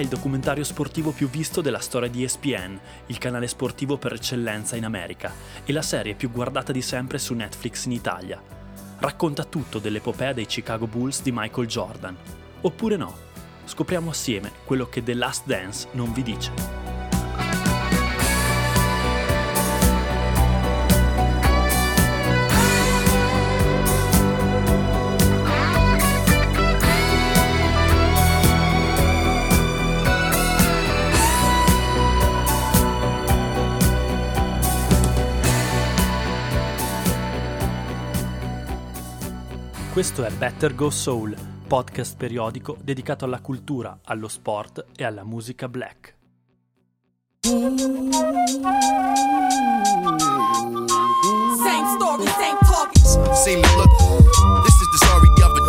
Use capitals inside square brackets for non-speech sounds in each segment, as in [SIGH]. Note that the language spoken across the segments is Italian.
Il documentario sportivo più visto della storia di ESPN, il canale sportivo per eccellenza in America, e la serie più guardata di sempre su Netflix in Italia. Racconta tutto dell'epopea dei Chicago Bulls di Michael Jordan. Oppure no? Scopriamo assieme quello che The Last Dance non vi dice. Questo è Better Go Soul, podcast periodico dedicato alla cultura, allo sport e alla musica black. Same story, same target. See me look, this is the story of it.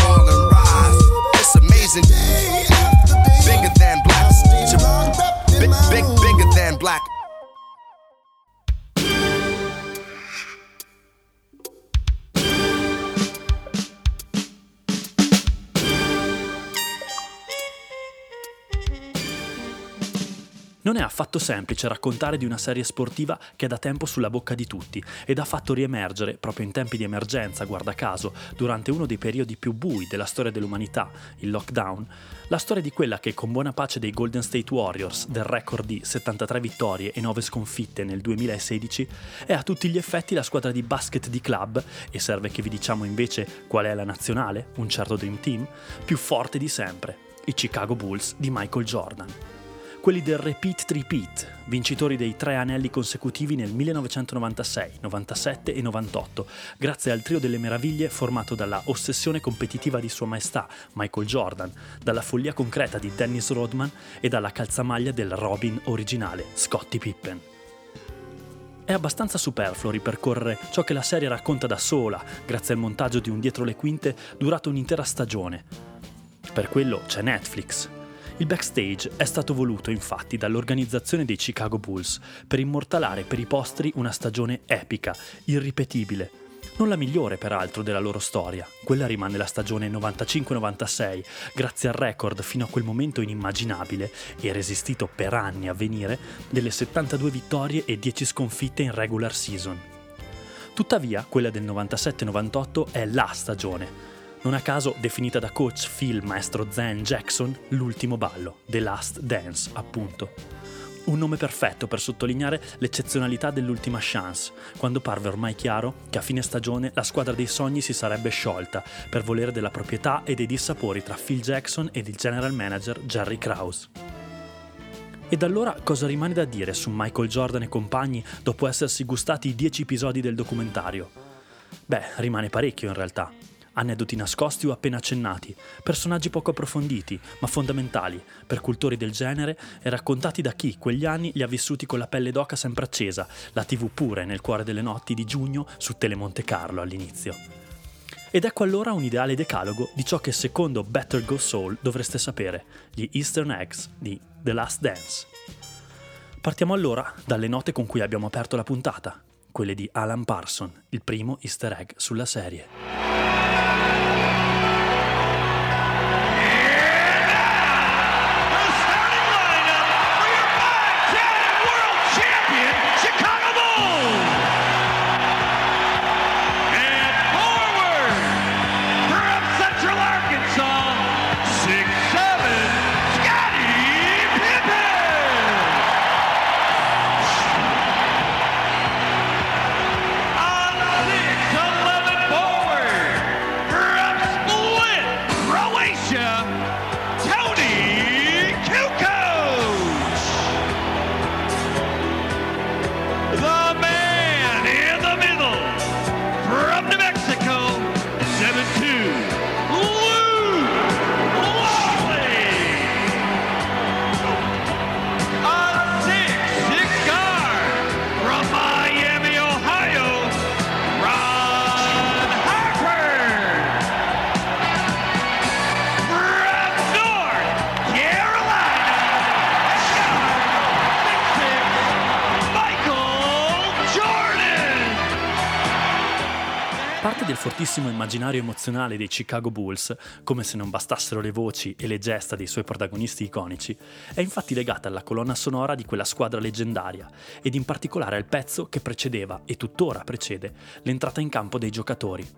Fall and rise, it's amazing. Non è affatto semplice raccontare di una serie sportiva che è da tempo sulla bocca di tutti ed ha fatto riemergere, proprio in tempi di emergenza, guarda caso, durante uno dei periodi più bui della storia dell'umanità, il lockdown, la storia di quella che con buona pace dei Golden State Warriors, del record di 73 vittorie e 9 sconfitte nel 2016, è a tutti gli effetti la squadra di basket di club, e serve che vi diciamo invece qual è la nazionale, un certo Dream Team, più forte di sempre, i Chicago Bulls di Michael Jordan quelli del Repeat Repeat, vincitori dei tre anelli consecutivi nel 1996, 97 e 98, grazie al trio delle meraviglie formato dalla ossessione competitiva di Sua Maestà Michael Jordan, dalla follia concreta di Dennis Rodman e dalla calzamaglia del Robin originale Scottie Pippen. È abbastanza superfluo ripercorrere ciò che la serie racconta da sola, grazie al montaggio di un dietro le quinte durato un'intera stagione. Per quello c'è Netflix, il backstage è stato voluto infatti dall'organizzazione dei Chicago Bulls per immortalare per i postri una stagione epica, irripetibile. Non la migliore peraltro della loro storia, quella rimane la stagione 95-96, grazie al record fino a quel momento inimmaginabile e resistito per anni a venire delle 72 vittorie e 10 sconfitte in regular season. Tuttavia, quella del 97-98 è la stagione, non a caso definita da coach Phil Maestro Zen Jackson l'ultimo ballo, The Last Dance, appunto. Un nome perfetto per sottolineare l'eccezionalità dell'ultima chance, quando parve ormai chiaro che a fine stagione la squadra dei sogni si sarebbe sciolta per volere della proprietà e dei dissapori tra Phil Jackson ed il general manager Jerry Krause. Ed allora cosa rimane da dire su Michael Jordan e compagni dopo essersi gustati i dieci episodi del documentario? Beh, rimane parecchio in realtà aneddoti nascosti o appena accennati, personaggi poco approfonditi, ma fondamentali per cultori del genere e raccontati da chi quegli anni li ha vissuti con la pelle d'oca sempre accesa, la tv pure nel cuore delle notti di giugno su Telemonte Carlo all'inizio. Ed ecco allora un ideale decalogo di ciò che secondo Better Go Soul dovreste sapere, gli Eastern Eggs di The Last Dance. Partiamo allora dalle note con cui abbiamo aperto la puntata, quelle di Alan Parson, il primo easter egg sulla serie. Fortissimo immaginario emozionale dei Chicago Bulls, come se non bastassero le voci e le gesta dei suoi protagonisti iconici, è infatti legata alla colonna sonora di quella squadra leggendaria ed in particolare al pezzo che precedeva e tuttora precede l'entrata in campo dei giocatori.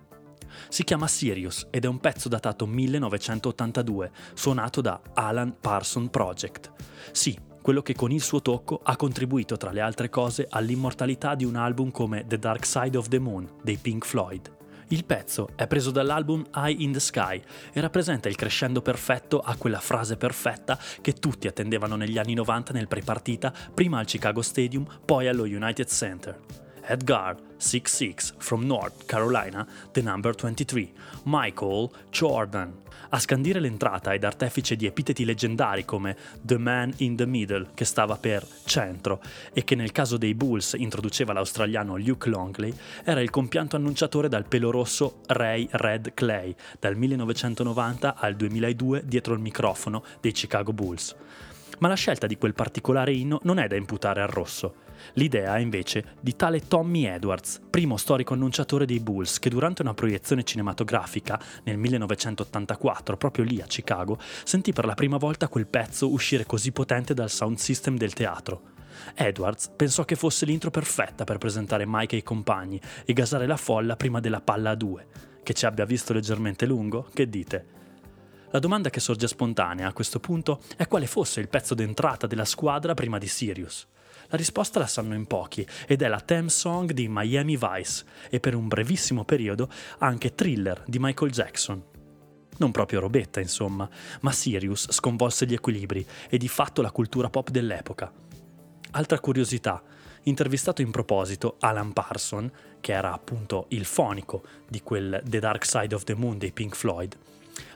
Si chiama Sirius ed è un pezzo datato 1982, suonato da Alan Parson Project. Sì, quello che con il suo tocco ha contribuito tra le altre cose all'immortalità di un album come The Dark Side of the Moon dei Pink Floyd. Il pezzo è preso dall'album Eye in the Sky e rappresenta il crescendo perfetto a quella frase perfetta che tutti attendevano negli anni 90 nel pre-partita, prima al Chicago Stadium, poi allo United Center. Edgar, 6'6 from North Carolina, the number 23, Michael Jordan. A scandire l'entrata ed artefice di epiteti leggendari come The Man in the Middle, che stava per centro, e che nel caso dei Bulls introduceva l'australiano Luke Longley, era il compianto annunciatore dal pelo rosso Ray Red Clay, dal 1990 al 2002 dietro il microfono dei Chicago Bulls. Ma la scelta di quel particolare inno non è da imputare al rosso. L'idea è invece di tale Tommy Edwards, primo storico annunciatore dei Bulls, che durante una proiezione cinematografica nel 1984, proprio lì a Chicago, sentì per la prima volta quel pezzo uscire così potente dal sound system del teatro. Edwards pensò che fosse l'intro perfetta per presentare Mike ai compagni e gasare la folla prima della palla a due. Che ci abbia visto leggermente lungo? Che dite? La domanda che sorge spontanea a questo punto è quale fosse il pezzo d'entrata della squadra prima di Sirius. La risposta la sanno in pochi ed è la theme song di Miami Vice e per un brevissimo periodo anche Thriller di Michael Jackson. Non proprio robetta, insomma, ma Sirius sconvolse gli equilibri e di fatto la cultura pop dell'epoca. Altra curiosità, intervistato in proposito Alan Parson, che era appunto il fonico di quel The Dark Side of the Moon dei Pink Floyd,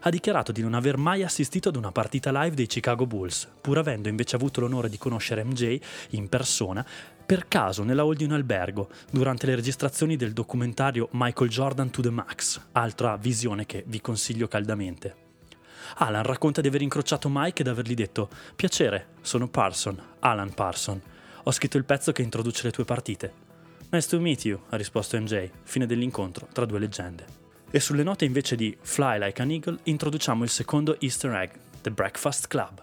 ha dichiarato di non aver mai assistito ad una partita live dei Chicago Bulls, pur avendo invece avuto l'onore di conoscere MJ in persona per caso nella hall di un albergo durante le registrazioni del documentario Michael Jordan to the Max, altra visione che vi consiglio caldamente. Alan racconta di aver incrociato Mike ed avergli detto Piacere, sono Parson, Alan Parson. Ho scritto il pezzo che introduce le tue partite. Nice to meet you, ha risposto MJ, fine dell'incontro tra due leggende. E sulle note invece di Fly Like an Eagle introduciamo il secondo easter egg, The Breakfast Club.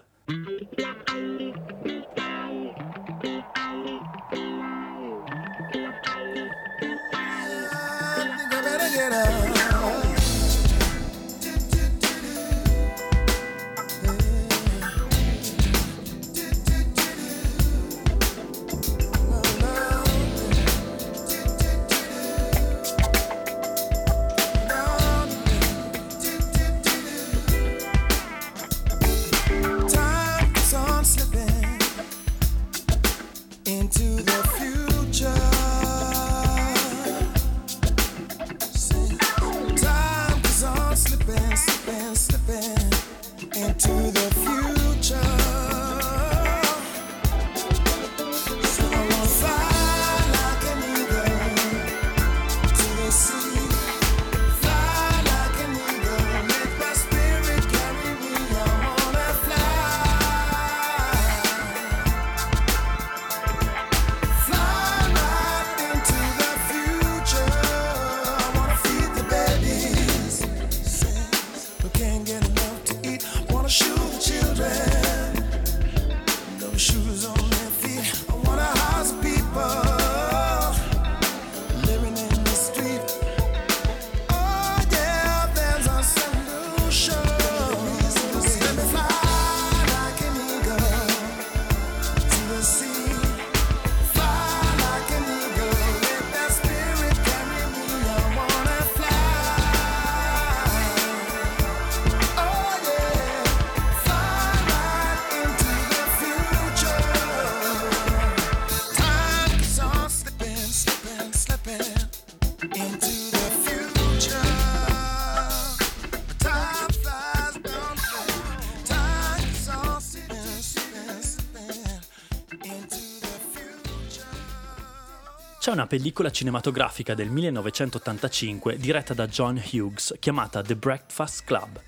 C'è una pellicola cinematografica del 1985 diretta da John Hughes chiamata The Breakfast Club.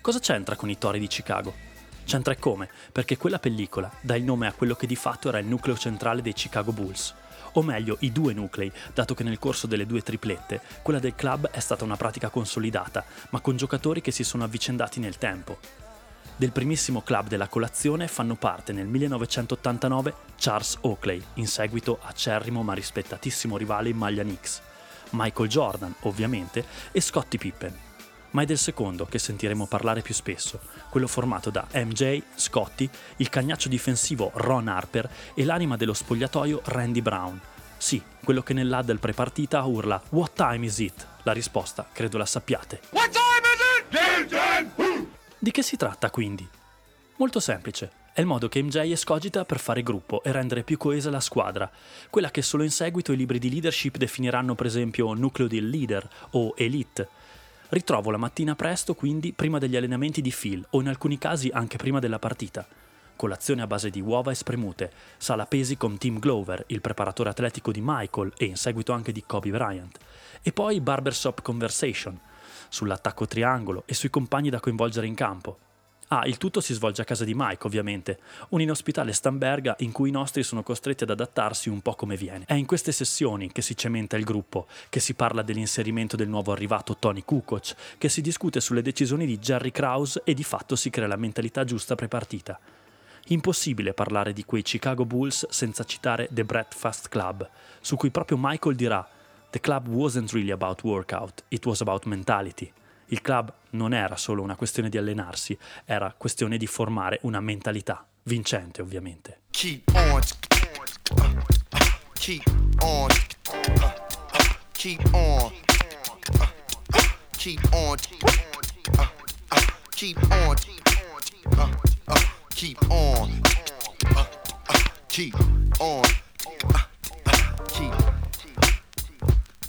Cosa c'entra con i tori di Chicago? C'entra e come? Perché quella pellicola dà il nome a quello che di fatto era il nucleo centrale dei Chicago Bulls, o meglio i due nuclei, dato che nel corso delle due triplette quella del club è stata una pratica consolidata, ma con giocatori che si sono avvicendati nel tempo. Del primissimo club della colazione fanno parte nel 1989 Charles Oakley, in seguito acerrimo ma rispettatissimo rivale in maglia Knicks, Michael Jordan, ovviamente, e Scottie Pippen. Ma è del secondo che sentiremo parlare più spesso, quello formato da MJ, Scottie, il cagnaccio difensivo Ron Harper e l'anima dello spogliatoio Randy Brown. Sì, quello che nell'ad prepartita urla What time is it? La risposta credo la sappiate. What time is it? Di che si tratta quindi? Molto semplice. È il modo che MJ escogita per fare gruppo e rendere più coesa la squadra, quella che solo in seguito i libri di leadership definiranno per esempio nucleo di leader o elite. Ritrovo la mattina presto quindi prima degli allenamenti di Phil o in alcuni casi anche prima della partita. Colazione a base di uova e spremute, sala pesi con Tim Glover, il preparatore atletico di Michael e in seguito anche di Kobe Bryant. E poi barbershop conversation, sull'attacco triangolo e sui compagni da coinvolgere in campo. Ah, il tutto si svolge a casa di Mike, ovviamente, un inospitale Stamberga in cui i nostri sono costretti ad adattarsi un po' come viene. È in queste sessioni che si cementa il gruppo, che si parla dell'inserimento del nuovo arrivato Tony Kukoc, che si discute sulle decisioni di Jerry Krause e di fatto si crea la mentalità giusta prepartita. Impossibile parlare di quei Chicago Bulls senza citare The Breakfast Club, su cui proprio Michael dirà The club wasn't really about workout, it was about mentality. Il club non era solo una questione di allenarsi, era questione di formare una mentalità, vincente ovviamente. Keep on, keep on, keep on, keep on, keep on, keep on, keep on.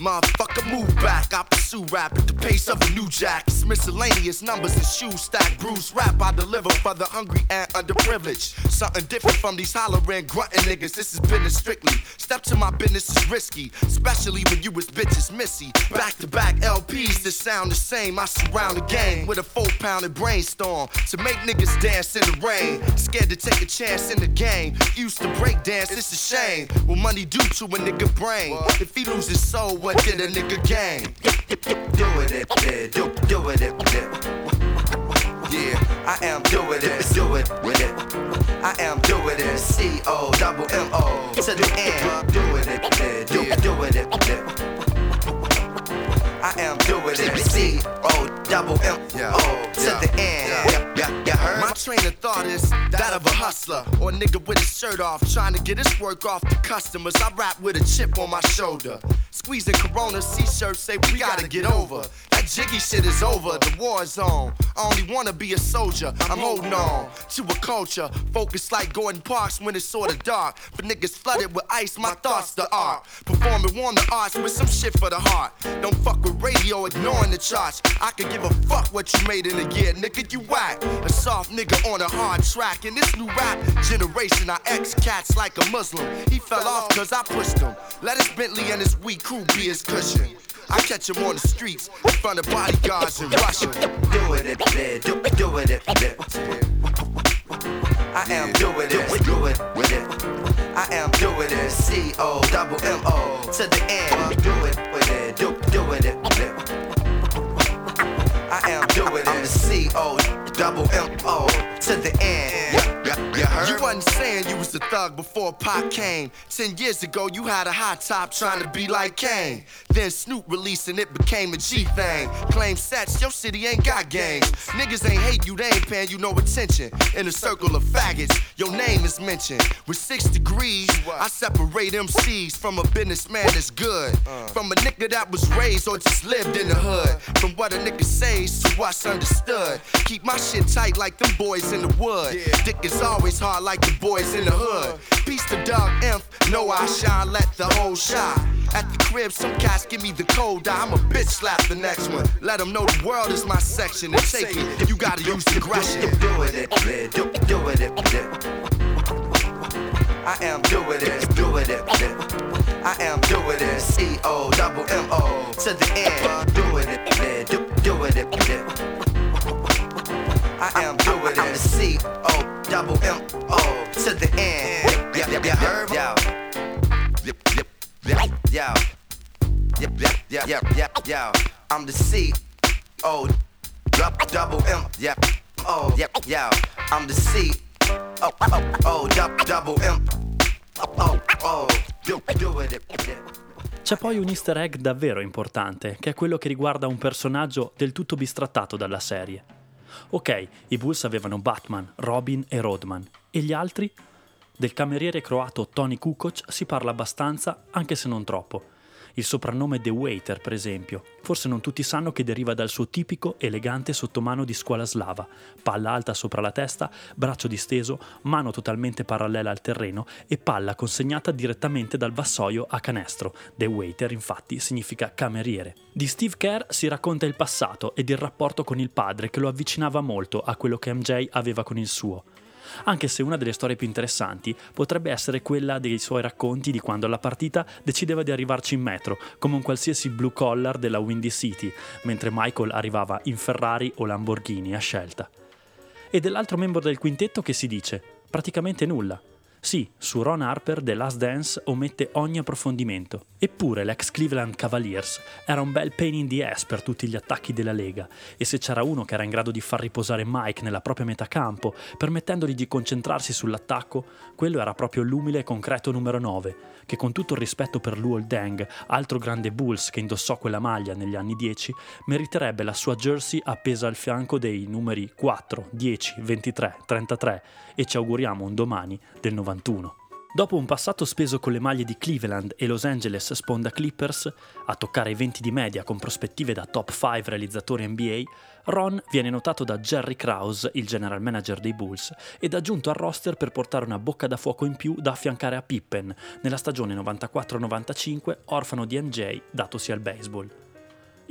Motherfucker, move back. I pursue rap at the pace of a new jack. It's miscellaneous numbers and shoes stack. Bruce rap I deliver for the hungry and underprivileged. Something different from these hollering, grunting niggas. This is business strictly. Step to my business is risky, especially when you was bitches missy. Back to back LPs sound the same. I surround the game with a four pounded brainstorm to make niggas dance in the rain. Scared to take a chance in the game. Used to break dance, it's a shame. What money do to a nigga brain? If he loses soul, what did a nigga gain? Doing it, yeah, do, doing it, yeah. I am doing it, do it with it. I am doing it, C O double M O to the end. Doing it, do, doing it, yeah. I am doing it, C O double M O to the end. My train of thought is that of a hustler or a nigga with his shirt off, trying to get his work off to customers. I rap with a chip on my shoulder. Squeezing Corona C-shirts say we gotta get over. That jiggy shit is over, the war is on. I only wanna be a soldier, I'm holding on to a culture. Focused like Gordon Parks when it's sorta dark. But niggas flooded with ice, my thoughts the art. Performing on the arts with some shit for the heart. Don't fuck with radio, ignoring the charts. I could give a fuck what you made in a year, nigga, you whack. A soft nigga on a hard track. In this new rap generation, I ex cats like a Muslim. He fell off cause I pushed him. Let his Bentley and his weak crew be his cushion. I catch him on the streets in front of bodyguards in Russia. Doing it, man, do, doing it, man. I am doing it, do it with it. I am doing it, C O double M O to the end. Do it with it, do, doing it. I am doing it, C O double M O to the end. You, heard? You wasn't saying you was the thug before Pop came. Ten years ago, you had a hot top trying to be like Kane. Then Snoop released and it became a G thing. Claim sets, your city ain't got gangs. Niggas ain't hate you, they ain't paying you no attention. In a circle of faggots, your name is mentioned. With six degrees, I separate MCs from a businessman that's good. Uh. From a nigga that was raised or just lived in the hood. From what a nigga says to what's understood. Keep my shit tight like them boys in the wood. Dick is always hard like the boys in the hood. Peace to Doug Inf, know I shine, let the whole shine. At the crib, some cats give me the code. I'm a bitch slap the next one. Let them know the world is my section and take it. You gotta use aggression. Doing it, do, doing it, I am doing it, doing it, I am doing it. C O double M O to the end. Doing it, man, do, doing it, I am doing it. C O double M O to the end. Yeah, yeah, yeah, heard? Yeah. Yep, yep. yeah, yeah, yeah. I'm the C. Oh, double M, yeah. Oh, yeah. I'm the C. Oh, oh, double M. C'è poi un easter egg davvero importante, che è quello che riguarda un personaggio del tutto bistrattato dalla serie. Ok, i Bulls avevano Batman, Robin e Rodman, e gli altri? Del cameriere croato Tony Kukoc si parla abbastanza, anche se non troppo. Il soprannome The Waiter, per esempio, forse non tutti sanno che deriva dal suo tipico elegante sottomano di scuola slava, palla alta sopra la testa, braccio disteso, mano totalmente parallela al terreno e palla consegnata direttamente dal vassoio a canestro. The Waiter, infatti, significa cameriere. Di Steve Kerr si racconta il passato ed il rapporto con il padre che lo avvicinava molto a quello che MJ aveva con il suo anche se una delle storie più interessanti potrebbe essere quella dei suoi racconti di quando alla partita decideva di arrivarci in metro, come un qualsiasi blue collar della Windy City, mentre Michael arrivava in Ferrari o Lamborghini a scelta. E dell'altro membro del quintetto che si dice? Praticamente nulla. Sì, su Ron Harper The Last Dance omette ogni approfondimento. Eppure l'ex Cleveland Cavaliers era un bel pain in the ass per tutti gli attacchi della Lega e se c'era uno che era in grado di far riposare Mike nella propria metà campo, permettendogli di concentrarsi sull'attacco, quello era proprio l'umile e concreto numero 9, che con tutto il rispetto per Luol Deng, altro grande Bulls che indossò quella maglia negli anni 10, meriterebbe la sua jersey appesa al fianco dei numeri 4, 10, 23, 33 e ci auguriamo un domani del 91. Dopo un passato speso con le maglie di Cleveland e Los Angeles Sponda Clippers, a toccare i 20 di media con prospettive da top 5 realizzatori NBA, Ron viene notato da Jerry Krause, il general manager dei Bulls, ed aggiunto al roster per portare una bocca da fuoco in più da affiancare a Pippen nella stagione 94-95, orfano di MJ, datosi al baseball.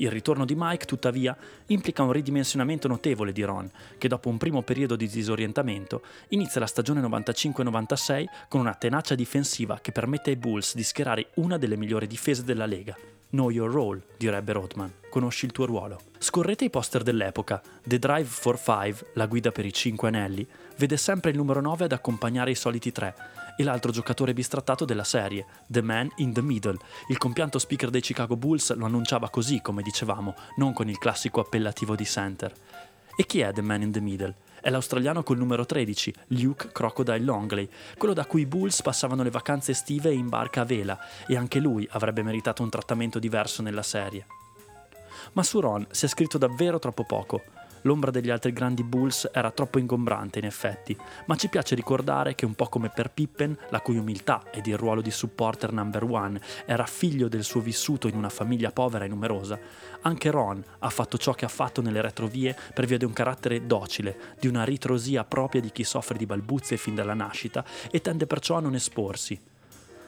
Il ritorno di Mike, tuttavia, implica un ridimensionamento notevole di Ron, che dopo un primo periodo di disorientamento inizia la stagione 95-96 con una tenacia difensiva che permette ai Bulls di schierare una delle migliori difese della Lega. Know your role, direbbe Rodman. Conosci il tuo ruolo. Scorrete i poster dell'epoca. The Drive for Five, la guida per i cinque anelli, vede sempre il numero 9 ad accompagnare i soliti tre, e l'altro giocatore bistrattato della serie, The Man in the Middle. Il compianto speaker dei Chicago Bulls lo annunciava così, come dicevamo, non con il classico appellativo di center. E chi è The Man in the Middle? È l'australiano col numero 13, Luke Crocodile Longley, quello da cui i Bulls passavano le vacanze estive in barca a vela, e anche lui avrebbe meritato un trattamento diverso nella serie. Ma su Ron si è scritto davvero troppo poco. L'ombra degli altri grandi Bulls era troppo ingombrante in effetti, ma ci piace ricordare che un po' come per Pippen, la cui umiltà ed il ruolo di supporter number one era figlio del suo vissuto in una famiglia povera e numerosa, anche Ron ha fatto ciò che ha fatto nelle retrovie per via di un carattere docile, di una ritrosia propria di chi soffre di balbuzie fin dalla nascita e tende perciò a non esporsi,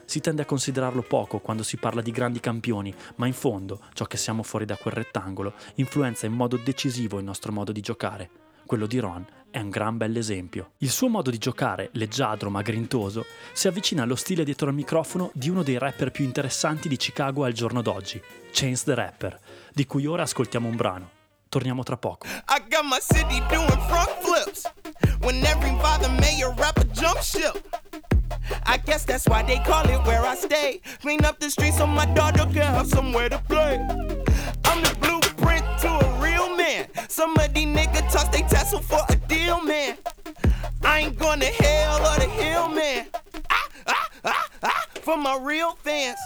si tende a considerarlo poco quando si parla di grandi campioni, ma in fondo ciò che siamo fuori da quel rettangolo influenza in modo decisivo il nostro modo di giocare. Quello di Ron è un gran bell'esempio. Il suo modo di giocare, leggiadro ma grintoso, si avvicina allo stile dietro al microfono di uno dei rapper più interessanti di Chicago al giorno d'oggi, Chance the Rapper, di cui ora ascoltiamo un brano. Torniamo tra poco. I got my city doing front flips. When every father mayor rapper jump ship. I guess that's why they call it where I stay. Clean up the streets so my daughter can have somewhere to play. I'm the blueprint to a real man. Some of these niggas toss they tassel for a deal, man. I ain't going to hell or the hill, man. Ah, ah, ah, ah, for my real fans.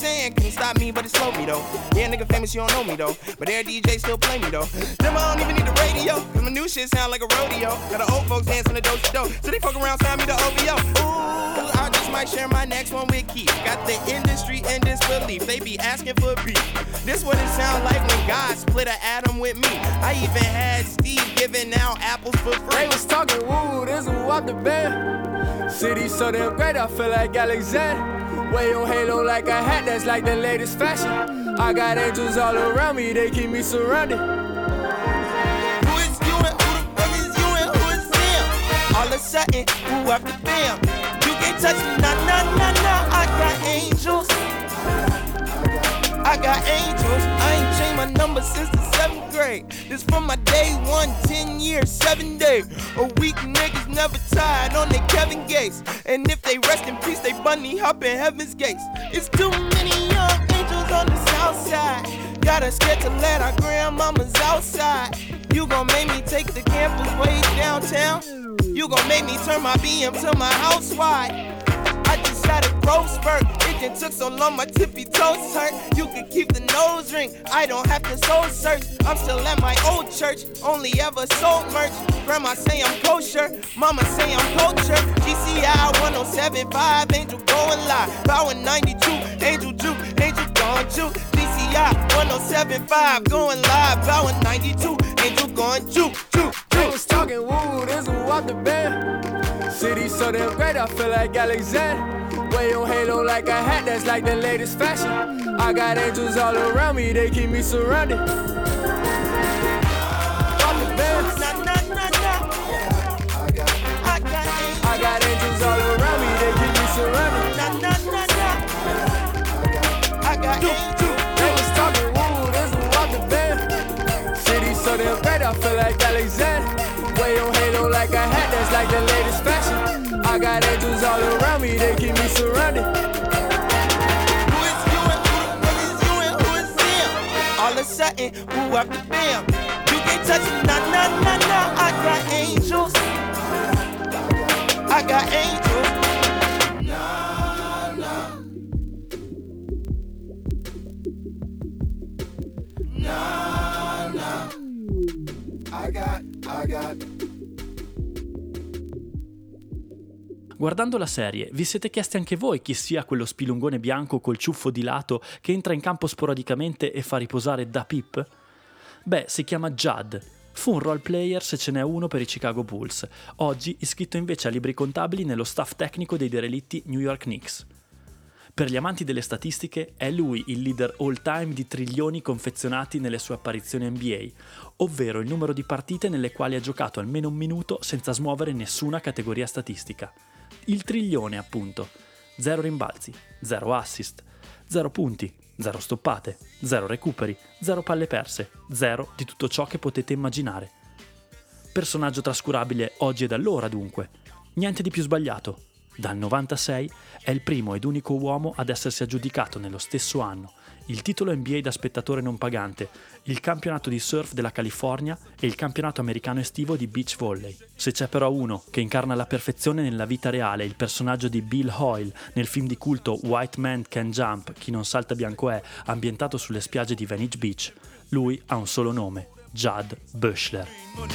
10. Couldn't stop me, but it slow me though. Yeah, nigga famous, you don't know me though. But their DJ still play me though. Them I don't even need the radio. Cause my new shit sound like a rodeo. Got the old folks dancing the dope to dope. So they fuck around, sign me the OVO. Ooh, I just might share my next one with Keith. Got the industry in disbelief. They be asking for a beat. This what it sound like when God split an atom with me. I even had Steve giving out apples for free. They was talking, woo, this is what the band. City so damn great, I feel like Alexander. Wear your halo like a hat, that's like the latest fashion. I got angels all around me, they keep me surrounded. Who is you and who the fuck is you and who is them? All of a sudden, who after them? You can't touch me, nah, nah, nah, nah. I got angels. I got angels. I ain't changed my number since the seventh grade. This from my day one, ten years, seven days. A week niggas never tired on their Kevin Gates. And if they rest in peace, they bunny hop in heaven's gates. It's too many young angels on the south side. Got us scared to let our grandmamas outside. You gon' make me take the campus way downtown. You gon' make me turn my BM to my house wide. I just had a growth spurt. It took so long, my tippy toes hurt. You can keep the nose ring. I don't have to soul search. I'm still at my old church. Only ever sold merch. Grandma say I'm kosher. Mama say I'm culture. GCI 1075. Angel oh going live. Power 92. Angel Juke. Angel gone juke. GCI 1075. Going live. Power 92. Angel gone juke. Juke. They was talking woo, this who up the band. City so damn great, I feel like Alexander. Way on Halo like a hat, that's like the latest fashion. I got angels all around me, they keep me surrounded. I got angels all around So damn great, I feel like Alexander. Way on Halo like a hat, that's like the latest fashion. I got angels all around me, they keep me surrounded. Who is you and who, what is you and who is them? All of a sudden, who after bam? You can't touch me, nah, nah, nah, nah. I got angels. I got angels. Guardando la serie, vi siete chiesti anche voi chi sia quello spilungone bianco col ciuffo di lato che entra in campo sporadicamente e fa riposare da Pip? Beh, si chiama Judd. Fu un role player se ce n'è uno per i Chicago Bulls, oggi iscritto invece a libri contabili nello staff tecnico dei derelitti New York Knicks. Per gli amanti delle statistiche è lui il leader all-time di trilioni confezionati nelle sue apparizioni NBA, ovvero il numero di partite nelle quali ha giocato almeno un minuto senza smuovere nessuna categoria statistica. Il trilione, appunto. Zero rimbalzi, zero assist, zero punti, zero stoppate, zero recuperi, zero palle perse, zero di tutto ciò che potete immaginare. Personaggio trascurabile oggi ed allora, dunque. Niente di più sbagliato. Dal 96 è il primo ed unico uomo ad essersi aggiudicato nello stesso anno il titolo NBA da spettatore non pagante, il campionato di surf della California e il campionato americano estivo di beach volley. Se c'è però uno che incarna alla perfezione nella vita reale il personaggio di Bill Hoyle nel film di culto White Man Can Jump, chi non salta bianco è, ambientato sulle spiagge di Venice Beach, lui ha un solo nome, Judd Bushler. Money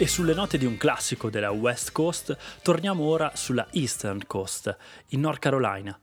E sulle note di un classico della West Coast, torniamo ora sulla Eastern Coast, in North Carolina.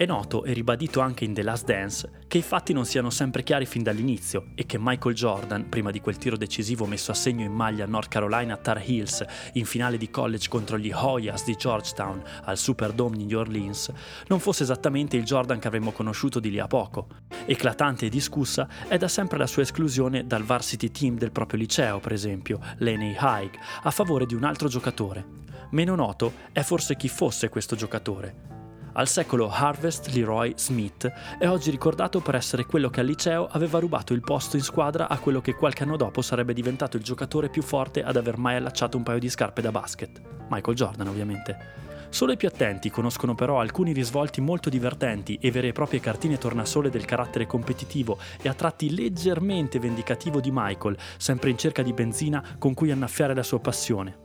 È noto e ribadito anche in The Last Dance che i fatti non siano sempre chiari fin dall'inizio e che Michael Jordan, prima di quel tiro decisivo messo a segno in maglia North Carolina Tar Heels in finale di college contro gli Hoyas di Georgetown al Superdome New Orleans, non fosse esattamente il Jordan che avremmo conosciuto di lì a poco. Eclatante e discussa è da sempre la sua esclusione dal varsity team del proprio liceo, per esempio, Lenny Haig, a favore di un altro giocatore. Meno noto è forse chi fosse questo giocatore. Al secolo Harvest Leroy Smith è oggi ricordato per essere quello che al liceo aveva rubato il posto in squadra a quello che qualche anno dopo sarebbe diventato il giocatore più forte ad aver mai allacciato un paio di scarpe da basket. Michael Jordan, ovviamente. Solo i più attenti conoscono però alcuni risvolti molto divertenti e vere e proprie cartine tornasole del carattere competitivo e a tratti leggermente vendicativo di Michael, sempre in cerca di benzina con cui annaffiare la sua passione.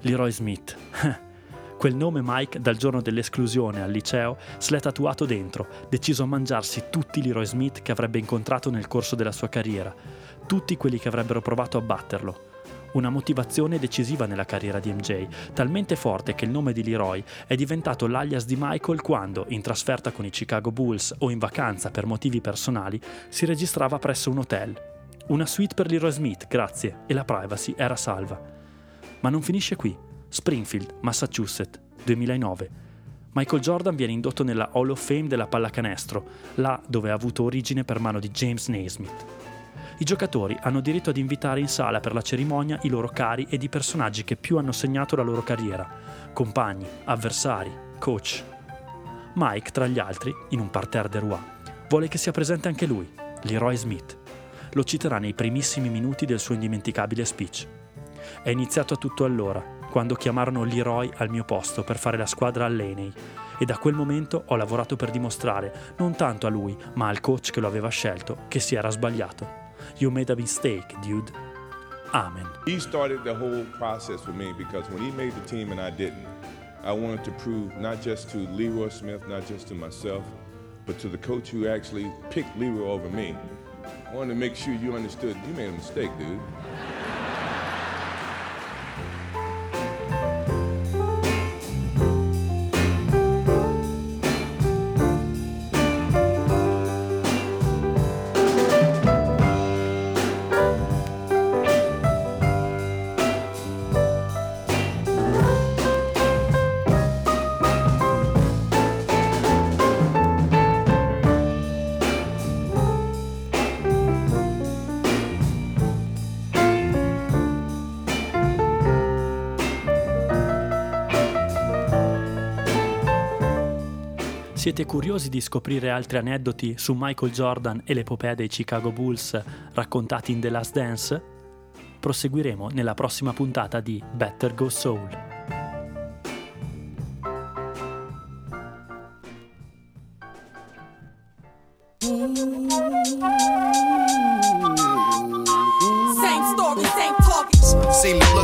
Leroy Smith. [LAUGHS] Quel nome Mike dal giorno dell'esclusione al liceo se l'è tatuato dentro, deciso a mangiarsi tutti i Leroy Smith che avrebbe incontrato nel corso della sua carriera, tutti quelli che avrebbero provato a batterlo. Una motivazione decisiva nella carriera di MJ, talmente forte che il nome di Leroy è diventato l'alias di Michael quando, in trasferta con i Chicago Bulls o in vacanza per motivi personali, si registrava presso un hotel. Una suite per Leroy Smith, grazie, e la privacy era salva. Ma non finisce qui. Springfield, Massachusetts, 2009. Michael Jordan viene indotto nella Hall of Fame della pallacanestro, là dove ha avuto origine per mano di James Naismith. I giocatori hanno diritto ad invitare in sala per la cerimonia i loro cari ed i personaggi che più hanno segnato la loro carriera, compagni, avversari, coach. Mike, tra gli altri, in un parterre de roi, vuole che sia presente anche lui, Leroy Smith. Lo citerà nei primissimi minuti del suo indimenticabile speech. È iniziato tutto allora, quando chiamarono Leroy al mio posto per fare la squadra all'Enei e da quel momento ho lavorato per dimostrare, non tanto a lui, ma al coach che lo aveva scelto, che si era sbagliato. You made a mistake, dude. Amen. He started the whole process for me because when he made the team and I didn't, I wanted to prove not just to Leroy Smith, not just to myself, but to the coach who actually picked Leroy over me. I wanted to make sure you understood you made a mistake, dude. Siete curiosi di scoprire altri aneddoti su Michael Jordan e l'epopea dei Chicago Bulls raccontati in The Last Dance? Proseguiremo nella prossima puntata di Better Go Soul. Same